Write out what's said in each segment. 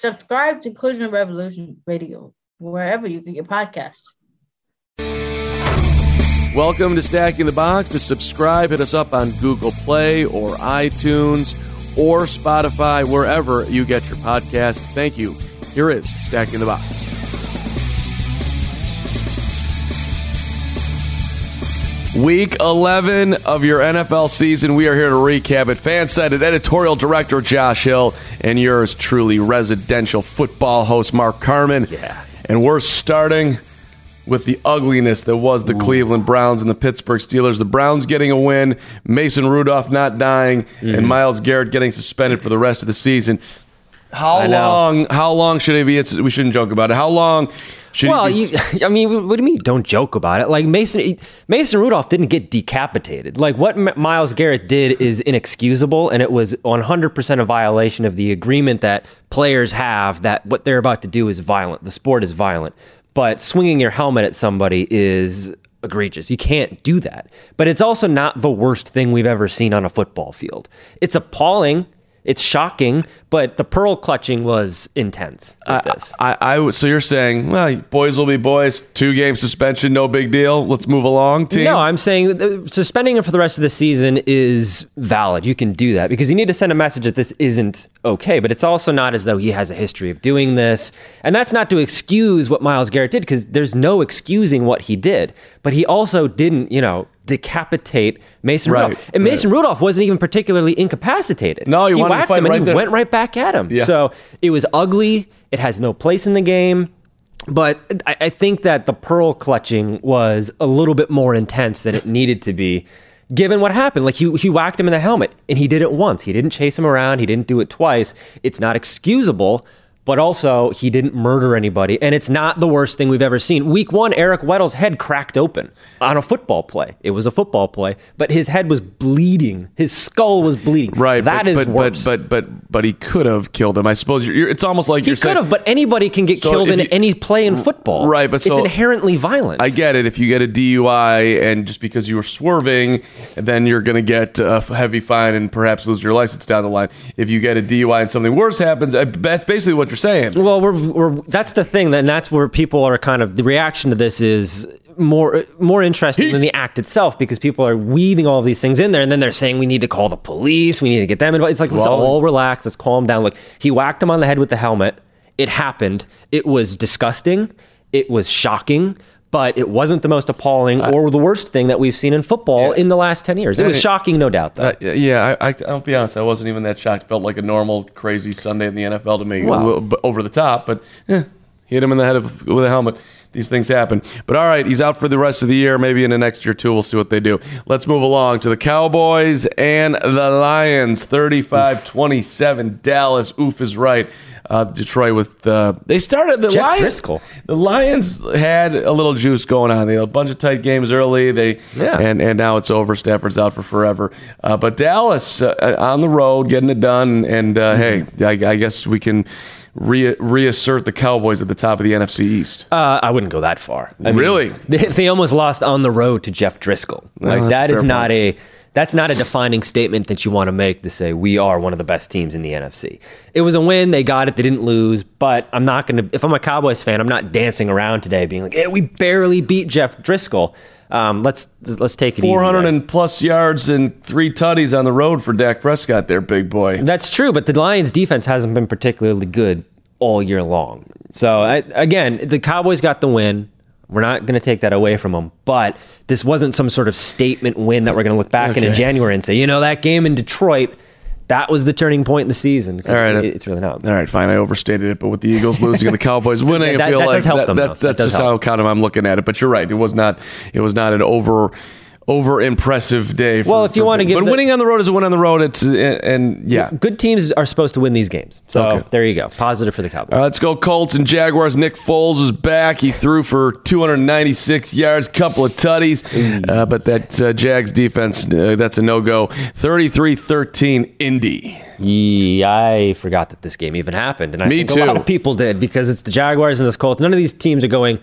Subscribe to Inclusion Revolution Radio wherever you get your podcasts. Welcome to Stacking the Box. To subscribe, hit us up on Google Play or iTunes or Spotify, wherever you get your podcast. Thank you. Here is Stacking the Box. Week 11 of your NFL season. We are here to recap it. Fansided editorial director Josh Hill and yours truly residential football host Mark Carman. Yeah. And we're starting with the ugliness that was the Cleveland Browns and the Pittsburgh Steelers. The Browns getting a win, Mason Rudolph not dying, Mm-hmm. and Myles Garrett getting suspended for the rest of the season. How long? How long should it be? It's, we shouldn't joke about it. How long should Well, you, I mean, what do you mean? Don't joke about it. Like Mason, Mason Rudolph didn't get decapitated. Like what M- Myles Garrett did is inexcusable, and it was 100% a violation of the agreement that players have that what they're about to do is violent. The sport is violent, but swinging your helmet at somebody is egregious. You can't do that. But it's also not the worst thing we've ever seen on a football field. It's appalling. It's shocking, but the pearl clutching was intense. With this. I, I so you're saying, well, boys will be boys. Two game suspension, no big deal. Let's move along, team. No, I'm saying that uh, suspending him for the rest of the season is valid. You can do that because you need to send a message that this isn't okay. But it's also not as though he has a history of doing this. And that's not to excuse what Myles Garrett did because there's no excusing what he did. But he also didn't, you know, decapitate Mason Right, Rudolph. And right. Mason Rudolph wasn't even particularly incapacitated. No, he to whacked him and right he there. went right back at him. Yeah. So it was ugly. It has no place in the game. But I, I think that the pearl clutching was a little bit more intense than it needed to be, given what happened. Like he, he whacked him in the helmet, and he did it once. He didn't chase him around. He didn't do it twice. It's not excusable, but also he didn't murder anybody, and it's not the worst thing we've ever seen. Week one, Eric Weddle's head cracked open on a football play. It was a football play, but his head was bleeding. His skull was bleeding. right. That but, is but, worse. but but but but he could have killed him. I suppose you're, you're, it's almost like he could saying, have, but anybody can get So killed in you- any play in football. Right, but it's inherently violent. I get it. If you get a DUI and just because you were swerving, then you're going to get a heavy fine and perhaps lose your license down the line. If you get a DUI and something worse happens, uh, that's basically what you're saying. Well, we're, we're that's the thing, and that's where people are kind of the reaction to this is more more interesting than the act itself because people are weaving all of these things in there, and then they're saying we need to call the police, we need to get them involved. It's like let's Well- all relax, let's calm down. Look, he whacked him on the head with the helmet. It happened. It was disgusting. It was shocking. But it wasn't the most appalling or the worst thing that we've seen in football in the last 10 years. It was shocking, no doubt, though. Uh, yeah, I, I, I'll be honest. I wasn't even that shocked. Felt like a normal, crazy Sunday in the NFL to me. Well- a little bit over the top, but eh, hit him in the head of, with a helmet. These things happen. But all right, he's out for the rest of the year. Maybe in the next year, too. We'll see what they do. Let's move along to the Cowboys and the Lions. 35 27. Dallas. Oof is right. Uh, Detroit with uh, they started the Jeff Lions. Driskel. The Lions had a little juice going on. They had a bunch of tight games early. They Yeah. and and now it's over. Stafford's out for forever. Uh, but Dallas uh, on the road, getting it done. And uh, hey, I, I guess we can re- reassert the Cowboys at the top of the NFC East. Uh, I wouldn't go that far. I mean, Really? they, they almost lost on the road to Jeff Driskel. Like that's that is not point. a that's not a defining statement that you want to make to say we are one of the best teams in the NFC. It was a win. They got it. They didn't lose. But I'm not going to. If I'm a Cowboys fan, I'm not dancing around today being like, "Yeah, we barely beat Jeff Driskel." Um, let's let's take it easy. 400 and plus yards and three tutties on the road for Dak Prescott there, big boy. That's true, but the Lions' defense hasn't been particularly good all year long. So I, again, the Cowboys got the win. We're not going to take that away from them, but this wasn't some sort of statement win that we're going to look back in in January and say, you know, that game in Detroit, that was the turning point in the season. All right, it- it's really not. All right, fine. I overstated it, but with the Eagles losing and the Cowboys winning, That- I feel that like does help that- them, that's, that's just how kind of I'm looking at it. But you're right. It was not. It was not an over over impressive day. For, Well, if you for- wanna give but the- winning on the road is a win on the road. It's and, and yeah. Good teams are supposed to win these games. So Okay. there you go. Positive for the Cowboys. Right, let's go Colts and Jaguars. Nick Foles is back. He threw for 296 yards, couple of tutties, uh, but that uh, Jags defense, uh, that's a no-go. 33-13 Indy. Yeah, I forgot that this game even happened, and I Me think a lot of people did because it's the Jaguars and the Colts. None of these teams are going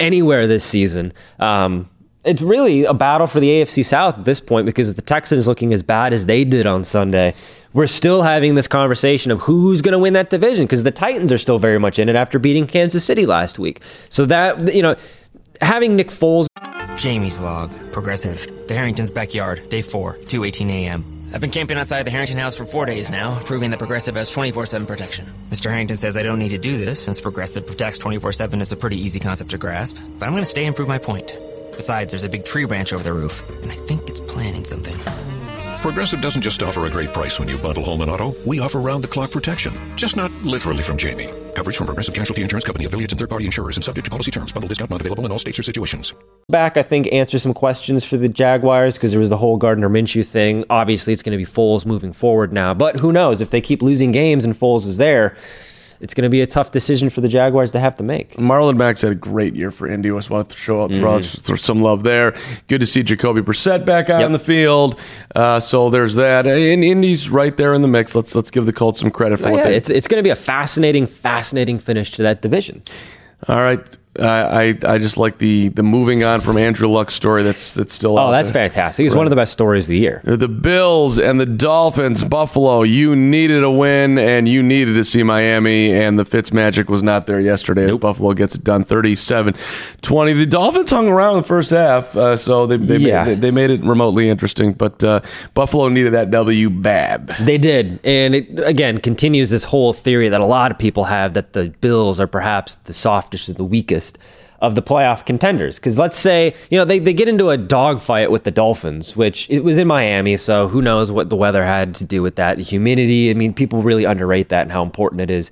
anywhere this season. Um, it's really a battle for the AFC South at this point because the Texans looking as bad as they did on Sunday. We're still having this conversation of who's going to win that division because the Titans are still very much in it after beating Kansas City last week. So that you know, having Nick Foles Jamie's log. Progressive. The Harrington's backyard. Day 4, 2.18 a.m. I've been camping outside the Harrington house for four days now, proving that Progressive has 24-7 protection. Mr. Harrington says I don't need to do this, since Progressive protects 24-7 is a pretty easy concept to grasp, but I'm gonna stay and prove my point. Besides, there's a big tree branch over the roof, and I think it's planning something. Progressive doesn't just offer a great price when you bundle home and auto. We offer round the clock protection. Just not literally from Jamie. Coverage from Progressive Casualty Insurance Company, affiliates, and third party insurers and subject to policy terms. Bundle discount not available in all states or situations. back, I think, answer some questions for the Jaguars because there was the whole Gardner Minshew thing. Obviously, it's going to be Foles moving forward now, but who knows if they keep losing games and Foles is there, it's going to be a tough decision for the Jaguars to have to make. Marlon Max had a great year for Indy. I Just wanted to show up, throw some love there. Good to see Jacoby Brissett back out Yep. on the field. Uh, so there's that. And Indy's right there in the mix. Let's let's give the Colts some credit for Oh, what yeah, they it's it's going to be a fascinating, fascinating finish to that division. All right. I, I I just like the the moving on from Andrew Luck story. That's that's still. Oh, that's there. fantastic! It's one of the best stories of the year. The Bills and the Dolphins, Buffalo. You needed a win, and you needed to see Miami, and the Fitz magic was not there yesterday. Buffalo gets it done 37 20. The Dolphins hung around in the first half, uh, so they, they, Yeah. made, they, made it remotely interesting, but uh, Buffalo needed that W bad. They did, and it again continues this whole theory that a lot of people have that the Bills are perhaps the softest or the weakest of the playoff contenders. Because let's say you know they, they get into a dogfight with the Dolphins, which it was in Miami, so who knows what the weather had to do with that? The humidity. I mean, people really underrate that and how important it is.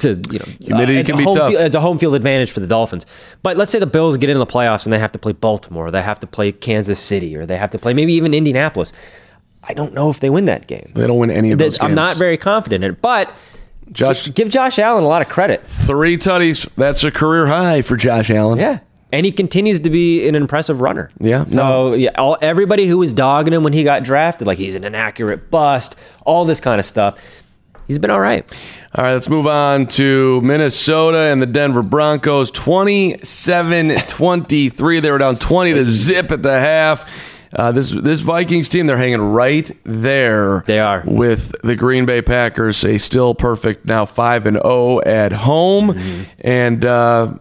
To you know, Humidity uh, it's can a be home tough. field- it's a home field advantage for the Dolphins. But let's say the Bills get into the playoffs and they have to play Baltimore, or they have to play Kansas City, or they have to play maybe even Indianapolis. I don't know if they win that game. They don't win any of those. I'm not very confident in it, but Josh- give Josh Allen a lot of credit. Three tutties. That's a career high for Josh Allen. Yeah. And he continues to be an impressive runner. Yeah, So yeah, all everybody who was dogging him when he got drafted, like he's an inaccurate bust, all this kind of stuff, he's been all right. All right, let's move on to Minnesota and the Denver Broncos. 27 23. They were down 20 to zip at the half. Uh, this this Vikings team, they're hanging right there. They are. with the Green Bay Packers, a still perfect now five and zero at home, Mm-hmm. and uh,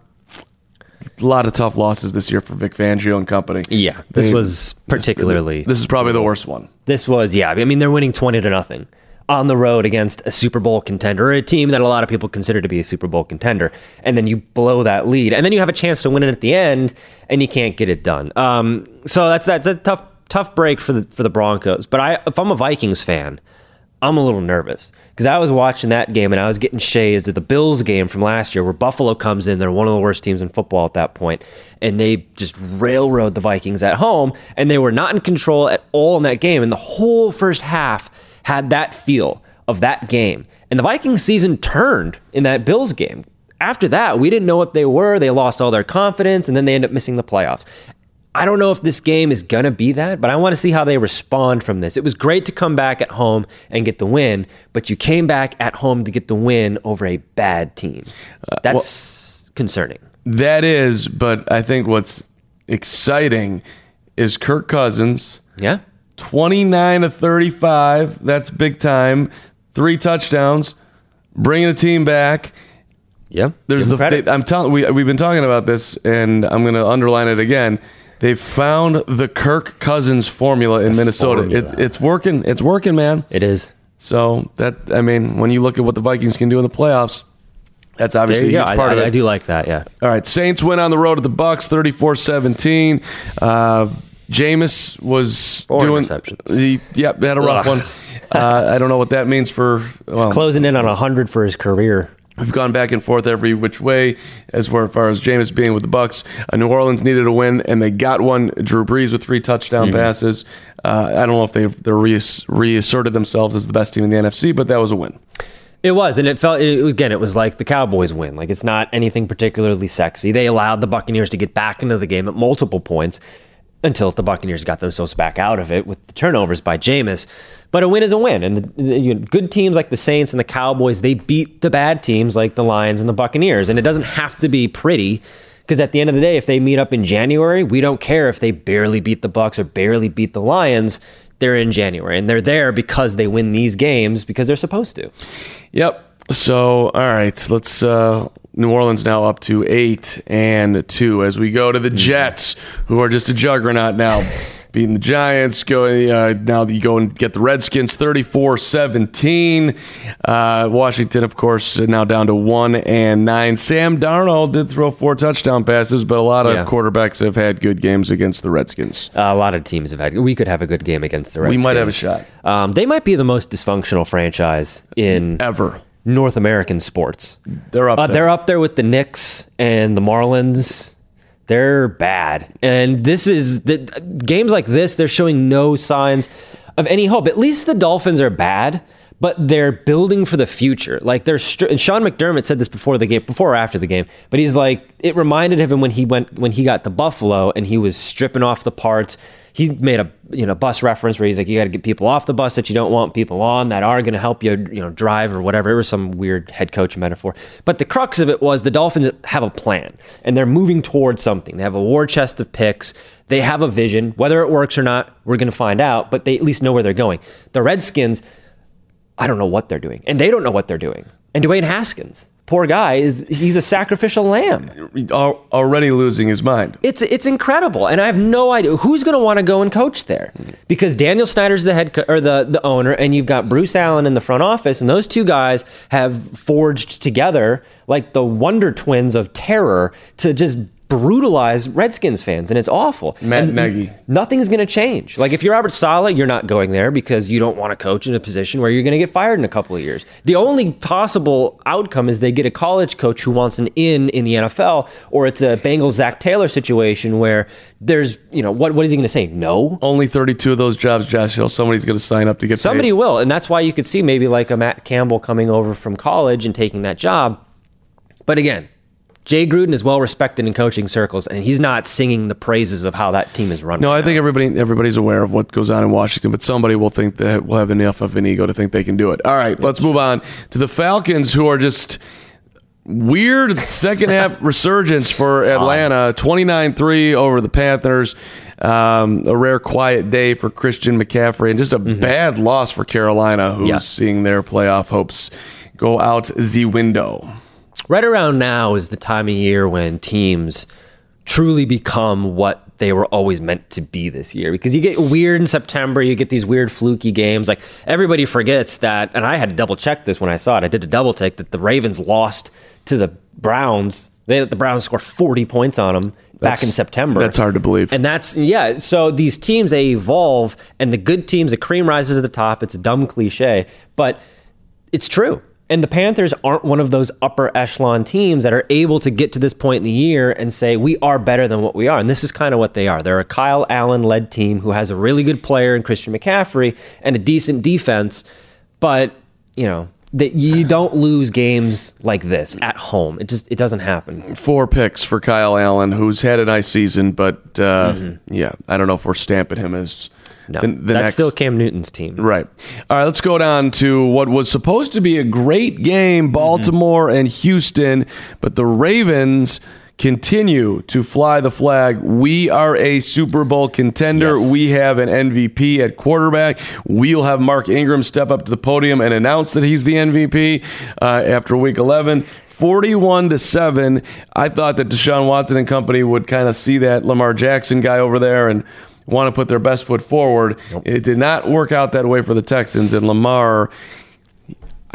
a lot of tough losses this year for Vic Fangio and company. Yeah, this They- was particularly. This is probably the worst one. This was yeah. I mean, they're winning twenty to nothing on the road against a Super Bowl contender, or a team that a lot of people consider to be a Super Bowl contender, and then you blow that lead, and then you have a chance to win it at the end, and you can't get it done. Um, so that's that's a tough tough break for the for the Broncos. But I, if I'm a Vikings fan, I'm a little nervous because I was watching that game and I was getting shades of the Bills game from last year where Buffalo comes in. They're one of the worst teams in football at that point, and they just railroad the Vikings at home, and they were not in control at all in that game. And the whole first half had that feel of that game. And the Vikings season turned in that Bills game. After that, we didn't know what they were. They lost all their confidence, and then they end up missing the playoffs. I don't know if this game is going to be that, but I want to see how they respond from this. It was great to come back at home and get the win, but you came back at home to get the win over a bad team. Uh, That's concerning. That is, but I think what's exciting is Kirk Cousins. Yeah? 29 to 35. That's big time. Three touchdowns, bringing the team back. Yeah. There's the they, I'm telling we we've been talking about this, and I'm going to underline it again. They've found the Kirk Cousins formula in Minnesota. formula. It, it's working. It's working, man. it is. So that I mean, when you look at what the Vikings can do in the playoffs, that's obviously a huge I, part of it. I do like that. Yeah. All right, Saints win on the road at the Bucks, 34-17. Uh, Jameis was Four doing. interceptions. He, yep, had a rough Ugh. one. Uh, I don't know what that means for. Well, Closing in on 100 for his career. We've gone back and forth every which way as far, as far as Jameis being with the Bucks. Uh, New Orleans needed a win, and they got one. Drew Brees with three touchdown passes. Uh, I don't know if they they reass- reasserted themselves as the best team in the NFC, but that was a win. It was, and it felt it, again. It was like the Cowboys win. Like it's not anything particularly sexy. They allowed the Buccaneers to get back into the game at multiple points until the Buccaneers got themselves back out of it with the turnovers by Jameis. But a win is a win, and the, the you know, good teams like the Saints and the Cowboys they beat the bad teams like the Lions and the Buccaneers, and it doesn't have to be pretty. Because at the end of the day, if they meet up in January, we don't care if they barely beat the Bucks or barely beat the Lions. They're in January, and they're there because they win these games because they're supposed to. Yep. So, all right, let's. Uh, New Orleans now up to eight and two as we go to the Jets, who are just a juggernaut now. Beating the Giants, going uh, now you go and get the Redskins 34 17. Uh, Washington, of course, now down to one and nine. Sam Darnold did throw four touchdown passes, but a lot of Yeah. quarterbacks have had good games against the Redskins. Uh, a lot of teams have had. We could have a good game against the Redskins. We might have a shot. Um, they might be the most dysfunctional franchise in Ever. North American sports. They're up Uh, there. they're up there with the Knicks and the Marlins. They're bad, and this is the games like this. They're showing no signs of any hope. At least the Dolphins are bad, but they're building for the future. Like they're str- and Sean McDermott said this before the game, before or after the game, but he's like it reminded him when he went when he got to Buffalo and he was stripping off the parts. He made a you know bus reference where he's like you got to get people off the bus that you don't want people on that are going to help you you know drive or whatever. It was some weird head coach metaphor. But the crux of it was the Dolphins have a plan and they're moving towards something. They have a war chest of picks. They have a vision. Whether it works or not, we're going to find out. But they at least know where they're going. The Redskins, I don't know what they're doing, and they don't know what they're doing. And Dwayne Haskins, poor guy, is he's a sacrificial lamb. Already losing his mind. It's it's incredible, and I have no idea who's going to want to go and coach there because Daniel Snyder's the head co- or the the owner, and you've got Bruce Allen in the front office, and those two guys have forged together like the Wonder Twins of terror to just brutalize Redskins fans, and it's awful. Matt And Nagy. Nothing's going to change. Like if you're Robert Saleh, you're not going there because you don't want to coach in a position where you're going to get fired in a couple of years. The only possible outcome is they get a college coach who wants an in in the NFL, or it's a Bengals Zac Taylor situation where there's, you know, what what is he going to say? No. Only 32 of those jobs, Josh Hill. Somebody's going to sign up to get Somebody paid. will, and that's why you could see maybe like a Matt Campbell coming over from college and taking that job. But again, Jay Gruden is well respected in coaching circles, and he's not singing the praises of how that team is running. No, I now. think everybody everybody's aware of what goes on in Washington, but somebody will think that will have enough of an ego to think they can do it. All right, let's move on to the Falcons, who are just weird second half resurgence for Atlanta, 29-3 over the Panthers. Um, a rare quiet day for Christian McCaffrey, and just a bad loss for Carolina, who's Yeah. seeing their playoff hopes go out the window. Right around now is the time of year when teams truly become what they were always meant to be this year. Because you get weird in September you get these weird fluky games. Like everybody forgets that and I had to double check this when I saw it. I did a double take that the Ravens lost to the Browns. They the Browns scored 40 points on them back That's- in September. that's hard to believe. and that's yeah so these teams they evolve and the good teams the cream rises to the top. It's a dumb cliche but it's true. And the Panthers aren't one of those upper echelon teams that are able to get to this point in the year and say, we are better than what we are. And this is kind of what they are. They're a Kyle Allen led team who has a really good player in Christian McCaffrey and a decent defense. But, you know, that you don't lose games like this at home. It just it doesn't happen. Four picks for Kyle Allen, who's had a nice season, but uh, yeah, I don't know if we're stamping him as No, the, the that's next. still Cam Newton's team. Right. All right, let's go down to what was supposed to be a great game, Baltimore and Houston, but the Ravens continue to fly the flag. We are a Super Bowl contender. Yes. We have an MVP at quarterback. We'll have Mark Ingram step up to the podium and announce that he's the MVP uh, after week 11. 41 to 7. I thought that Deshaun Watson and company would kind of see that Lamar Jackson guy over there and want to put their best foot forward. It did not work out that way for the Texans and Lamar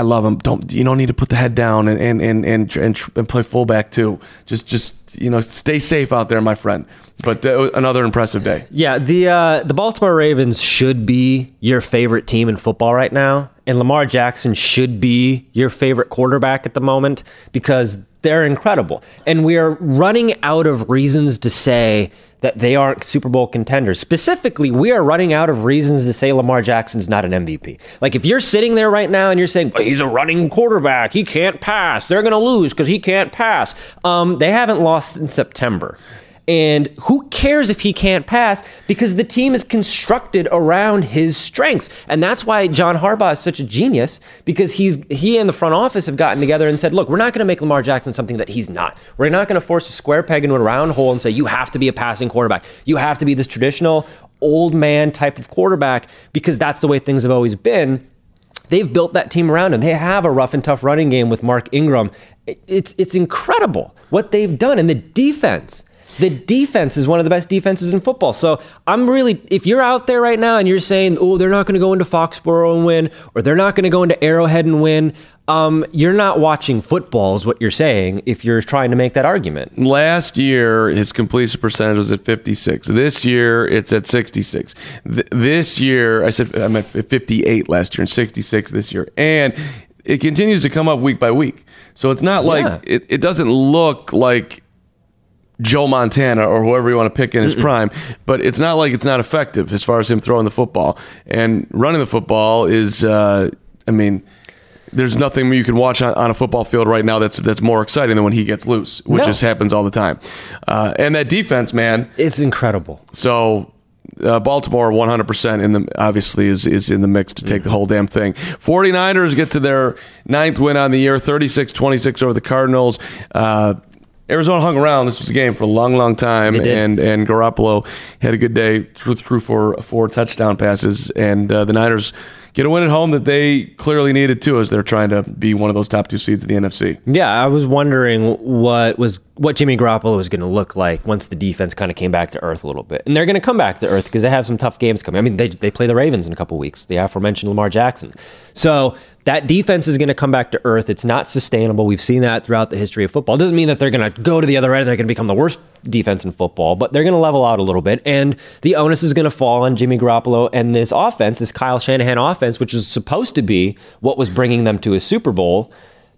I love him. Don't you don't need to put the head down and and and and, and, and play fullback too. Just just you know stay safe out there, my friend. But another impressive day. Yeah, the uh, the Baltimore Ravens should be your favorite team in football right now, and Lamar Jackson should be your favorite quarterback at the moment because they're incredible. And we are running out of reasons to say that they aren't Super Bowl contenders. Specifically, we are running out of reasons to say Lamar Jackson's not an MVP. Like if you're sitting there right now and you're saying "Well, he's a running quarterback, he can't pass, they're going to lose because he can't pass. Um, they haven't lost in September. And who cares if he can't pass? Because the team is constructed around his strengths. And that's why John Harbaugh is such a genius, because he's he and the front office have gotten together and said, look, we're not going to make Lamar Jackson something that he's not. We're not going to force a square peg into a round hole and say, you have to be a passing quarterback. You have to be this traditional old man type of quarterback, because that's the way things have always been they've built that team around him. They have a rough and tough running game with Mark Ingram. It's it's incredible what they've done, and the defense. The defense is one of the best defenses in football. So I'm really, if you're out there right now and you're saying, oh, they're not going to go into Foxborough and win, or they're not going to go into Arrowhead and win, um, you're not watching football, is what you're saying if you're trying to make that argument. Last year, his completion percentage was at 56. This year, it's at 66. Th- this year, I said I'm at 58 last year and 66 this year. And it continues to come up week by week. So it's not like, Yeah. it, it doesn't look like Joe Montana or whoever you want to pick in his prime, but it's not like it's not effective as far as him throwing the football and running the football is. Uh, I mean, there's nothing you can watch on, on a football field right now that's that's more exciting than when he gets loose, which No. just happens all the time. Uh, and that defense, man. It's incredible. So. Uh, Baltimore 100% in the obviously is is in the mix to take the whole damn thing. 49ers get to their ninth win on the year, 36-26 over the Cardinals. Uh, Arizona hung around. This was a game for a long, long time, and and Garoppolo had a good day. Threw through for four touchdown passes, and uh, the Niners get a win at home that they clearly needed too, as they're trying to be one of those top two seeds in the NFC. Yeah, I was wondering what was what Jimmy Garoppolo was going to look like once the defense kind of came back to earth a little bit, and they're going to come back to earth because they have some tough games coming. I mean, they they play the Ravens in a couple weeks, the aforementioned Lamar Jackson. So that defense is going to come back to earth. It's not sustainable. We've seen that throughout the history of football. It doesn't mean that they're going to go to the other end. And they're going to become the worst defense in football, but they're going to level out a little bit, and the onus is going to fall on Jimmy Garoppolo and this offense, this Kyle Shanahan offense, which is supposed to be what was bringing them to a Super Bowl.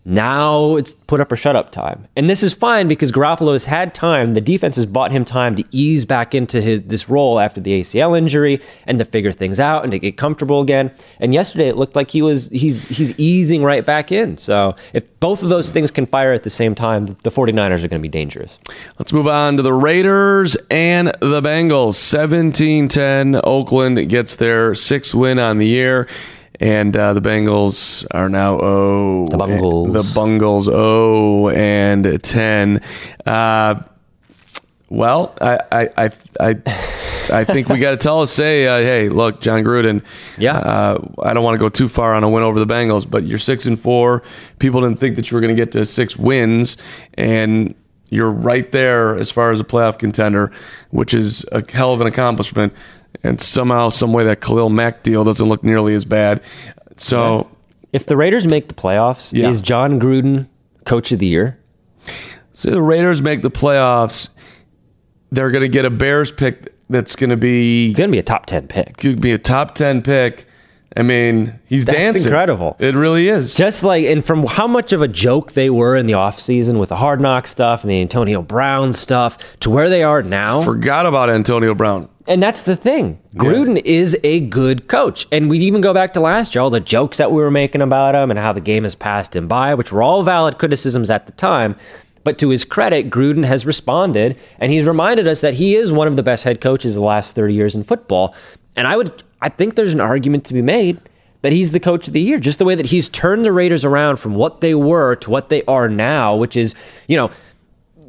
Now it's put up or shut up time. And this is fine because Garoppolo has had time. The defense has bought him time to ease back into his, this role after the ACL injury and to figure things out and to get comfortable again. And yesterday it looked like he was he's he's easing right back in. So if both of those things can fire at the same time, the 49ers are going to be dangerous. Let's move on to the Raiders and the Bengals. 17-10. Oakland gets their sixth win on the year. And uh, the Bengals are now oh The Bungles. the Bungles oh and ten. Uh, well, I I I I, I think we got to tell us say uh, hey look Jon Gruden Yeah. uh, I don't want to go too far on a win over the Bengals but you're six and four people didn't think that you were going to get to six wins and you're right there as far as a playoff contender which is a hell of an accomplishment and somehow some way that Khalil Mack deal doesn't look nearly as bad so If the Raiders make the playoffs, Yeah. is Jon Gruden coach of the year? So the Raiders make the playoffs. They're going to get a Bears pick that's going to be It's going to be a top 10 pick. could be a top ten pick. I mean, he's That's dancing. incredible. It really is. Just like, and from how much of a joke they were in the offseason with the hard knock stuff and the Antonio Brown stuff to where they are now. Forgot about Antonio Brown. And that's the thing. Gruden is a good coach. And we even go back to last year, all the jokes that we were making about him and how the game has passed him by, which were all valid criticisms at the time. But to his credit, Gruden has responded and he's reminded us that he is one of the best head coaches the last 30 years in football. And I would I think there's an argument to be made that he's the coach of the year, just the way that he's turned the Raiders around from what they were to what they are now, which is, you know,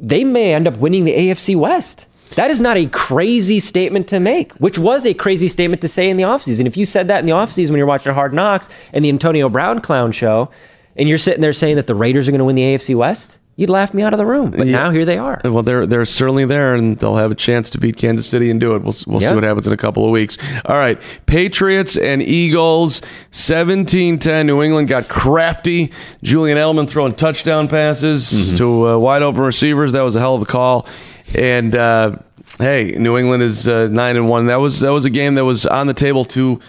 they may end up winning the AFC West. That is not a crazy statement to make, which was a crazy statement to say in the offseason. If you said that in the offseason when you're watching Hard Knocks and the Antonio Brown clown show, and you're sitting there saying that the Raiders are going to win the AFC West, you'd laugh me out of the room. But now here they are. Well, they're they're certainly there, and they'll have a chance to beat Kansas City and do it. We'll we'll Yeah. see what happens in a couple of weeks. All right, Patriots and Eagles, 17-10. New England got crafty. Julian Edelman throwing touchdown passes Mm-hmm. to uh, wide open receivers. That was a hell of a call. And uh, hey, New England is uh, nine and one. That was that was a game that was on the table to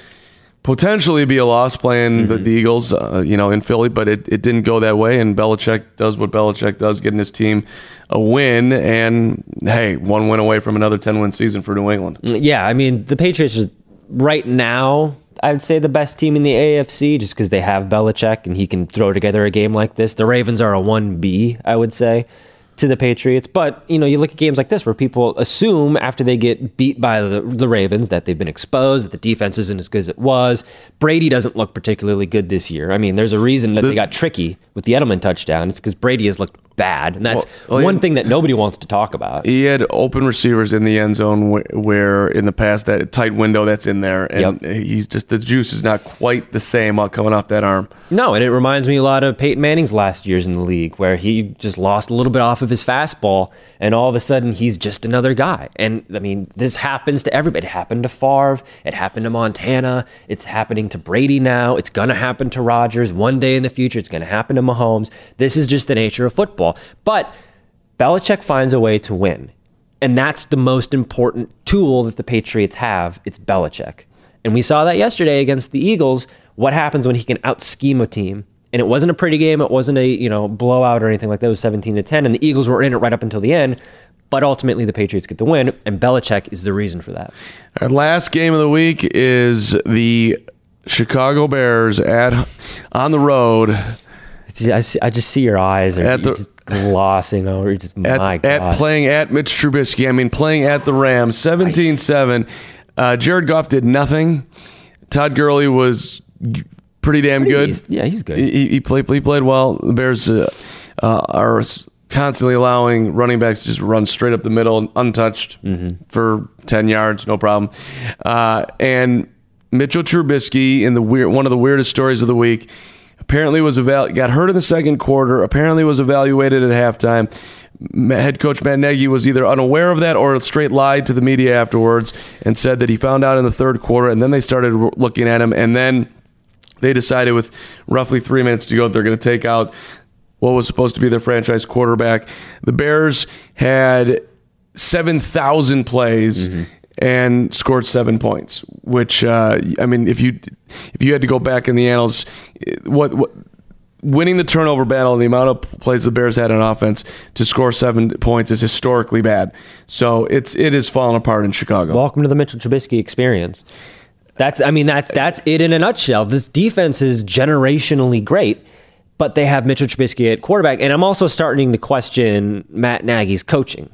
potentially be a loss playing the, the Eagles, uh, you know, in Philly, but it, it didn't go that way. And Belichick does what Belichick does, getting his team a win. And hey, one win away from another 10 win season for New England. Yeah, I mean the Patriots are right now. I would say the best team in the AFC just because they have Belichick and he can throw together a game like this. The Ravens are a one B, I would say, to the Patriots. But you know, you look at games like this where people assume after they get beat by the, the Ravens that they've been exposed, that the defense isn't as good as it was. Brady doesn't look particularly good this year. I mean, there's a reason that they got tricky with the Edelman touchdown. It's because Brady has looked bad, and that's Well, well, one thing that nobody wants to talk about. He had open receivers in the end zone where, where in the past that tight window that's in there, and Yep. he's just the juice is not quite the same uh, coming off that arm. No, and it reminds me a lot of Peyton Manning's last years in the league, where he just lost a little bit off of his fastball, and all of a sudden he's just another guy. And I mean, this happens to everybody. It happened to Favre. It happened to Montana. It's happening to Brady now. It's going to happen to Rodgers. One day in the future, it's going to happen to Mahomes. This is just the nature of football. But Belichick finds a way to win. And that's the most important tool that the Patriots have. It's Belichick. And we saw that yesterday against the Eagles. What happens when he can out scheme a team? And it wasn't a pretty game. It wasn't a, you know, blowout or anything like that. It was 17 to 10. And the Eagles were in it right up until the end. But ultimately the Patriots get the win. And Belichick is the reason for that. Our last game of the week is the Chicago Bears at on the road I, see, I just see your eyes are At the- just glossing over. Just, at, my God. at playing at Mitch Trubisky. I mean, playing at the Rams, 17-7. Uh, Jared Goff did nothing. Todd Gurley was pretty damn good. He's- yeah, he's good. He, he played he played well. The Bears uh, uh, are constantly allowing running backs to just run straight up the middle, untouched Mm-hmm. for ten yards, no problem. Uh, and Mitchell Trubisky in the weird one of the weirdest stories of the week. Apparently was eval- got hurt in the second quarter. Apparently was evaluated at halftime. Head coach Matt Nagy was either unaware of that or straight lied to the media afterwards and said that he found out in the third quarter. And then they started looking at him, and then they decided with roughly three minutes to go they're going to take out what was supposed to be their franchise quarterback. The Bears had 7,000 plays mm-hmm. And scored seven points, which, uh, I mean, if you if you had to go back in the annals, what, what winning the turnover battle and the amount of plays the Bears had on offense to score seven points is historically bad. So it's it is falling apart in Chicago. Welcome to the Mitchell Trubisky experience. That's I mean that's that's it in a nutshell. This defense is generationally great, but they have Mitchell Trubisky at quarterback, and I'm also starting to question Matt Nagy's coaching.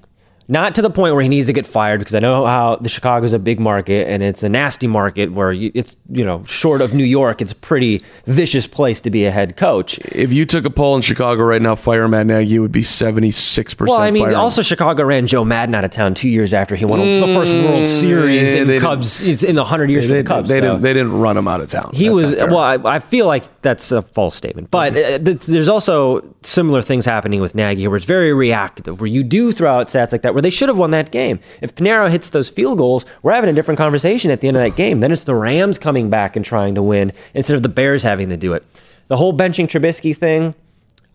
Not to the point where he needs to get fired because I know how the Chicago's a big market and it's a nasty market where you, it's you know short of New York, it's a pretty vicious place to be a head coach. if you took a poll in Chicago right now, fire Matt Nagy would be seventy six percent. Well, I mean, also Chicago ran Joe Maddon out of town two years after he won the first World Series Mm, yeah, in Cubs. It's in the hundred years they, for the Cubs. they so. didn't they didn't run him out of town. He That's was well. I, I feel like that's a false statement, but uh, th- there's also similar things happening with Nagy, where it's very reactive. Where you do throw out stats like that, where they should have won that game. If Piñeiro hits those field goals, we're having a different conversation at the end of that game. Then it's the Rams coming back and trying to win instead of the Bears having to do it. The whole benching Trubisky thing,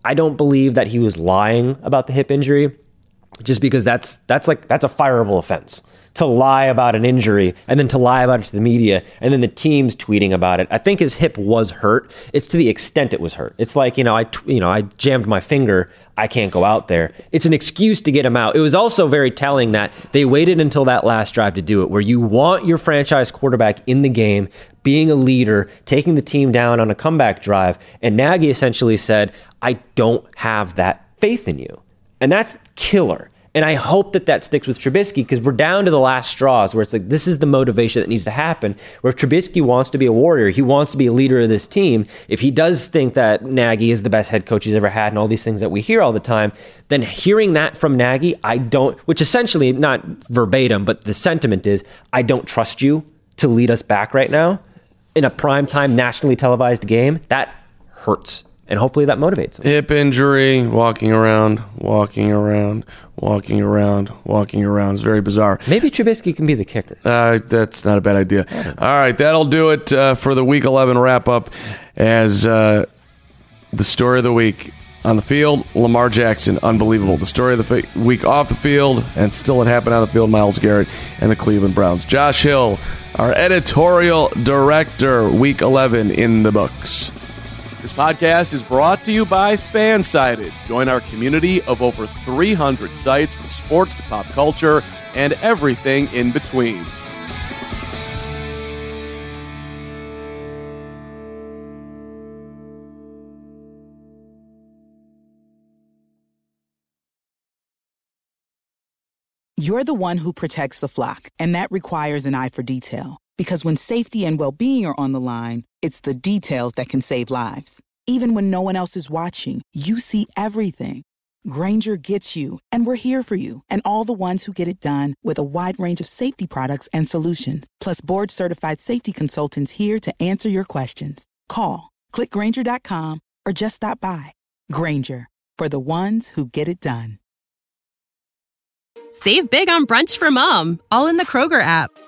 I don't believe that he was lying about the hip injury just because that's that's like that's a fireable offense to lie about an injury and then to lie about it to the media and then the team's tweeting about it. I think his hip was hurt. It's to the extent it was hurt. It's like you know I you know I jammed my finger. I can't go out there. It's an excuse to get him out. It was also very telling that they waited until that last drive to do it, where you want your franchise quarterback in the game, being a leader, taking the team down on a comeback drive, and Nagy essentially said, "I don't have that faith in you." And that's killer. And I hope that that sticks with Trubisky because we're down to the last straws where it's like this is the motivation that needs to happen. Where if Trubisky wants to be a warrior, he wants to be a leader of this team. If he does think that Nagy is the best head coach he's ever had and all these things that we hear all the time, then hearing that from Nagy, I don't, which essentially, not verbatim, but the sentiment is, I don't trust you to lead us back right now in a primetime nationally televised game. That hurts. And hopefully that motivates him. hip injury, walking around, walking around, walking around, walking around. It's very bizarre. Maybe Trubisky can be the kicker. Uh, that's not a bad idea. All right, that'll do it uh, for the Week 11 wrap up as uh, the story of the week On the field, Lamar Jackson, unbelievable. The story of the fa- week off the field, and still it happened on the field, Myles Garrett and the Cleveland Browns. Josh Hill, our editorial director, week 11 in the books. This podcast is brought to you by Fansided. Join our community of over 300 sites from sports to pop culture and everything in between. You're the one who protects the flock, and that requires an eye for detail. Because when safety and well being are on the line, it's the details that can save lives. Even when no one else is watching, you see everything. Grainger gets you, and we're here for you and all the ones who get it done with a wide range of safety products and solutions, plus board certified safety consultants here to answer your questions. Call, clickgrainger.com, or just stop by. Grainger, for the ones who get it done. Save big on brunch for mom, all in the Kroger app.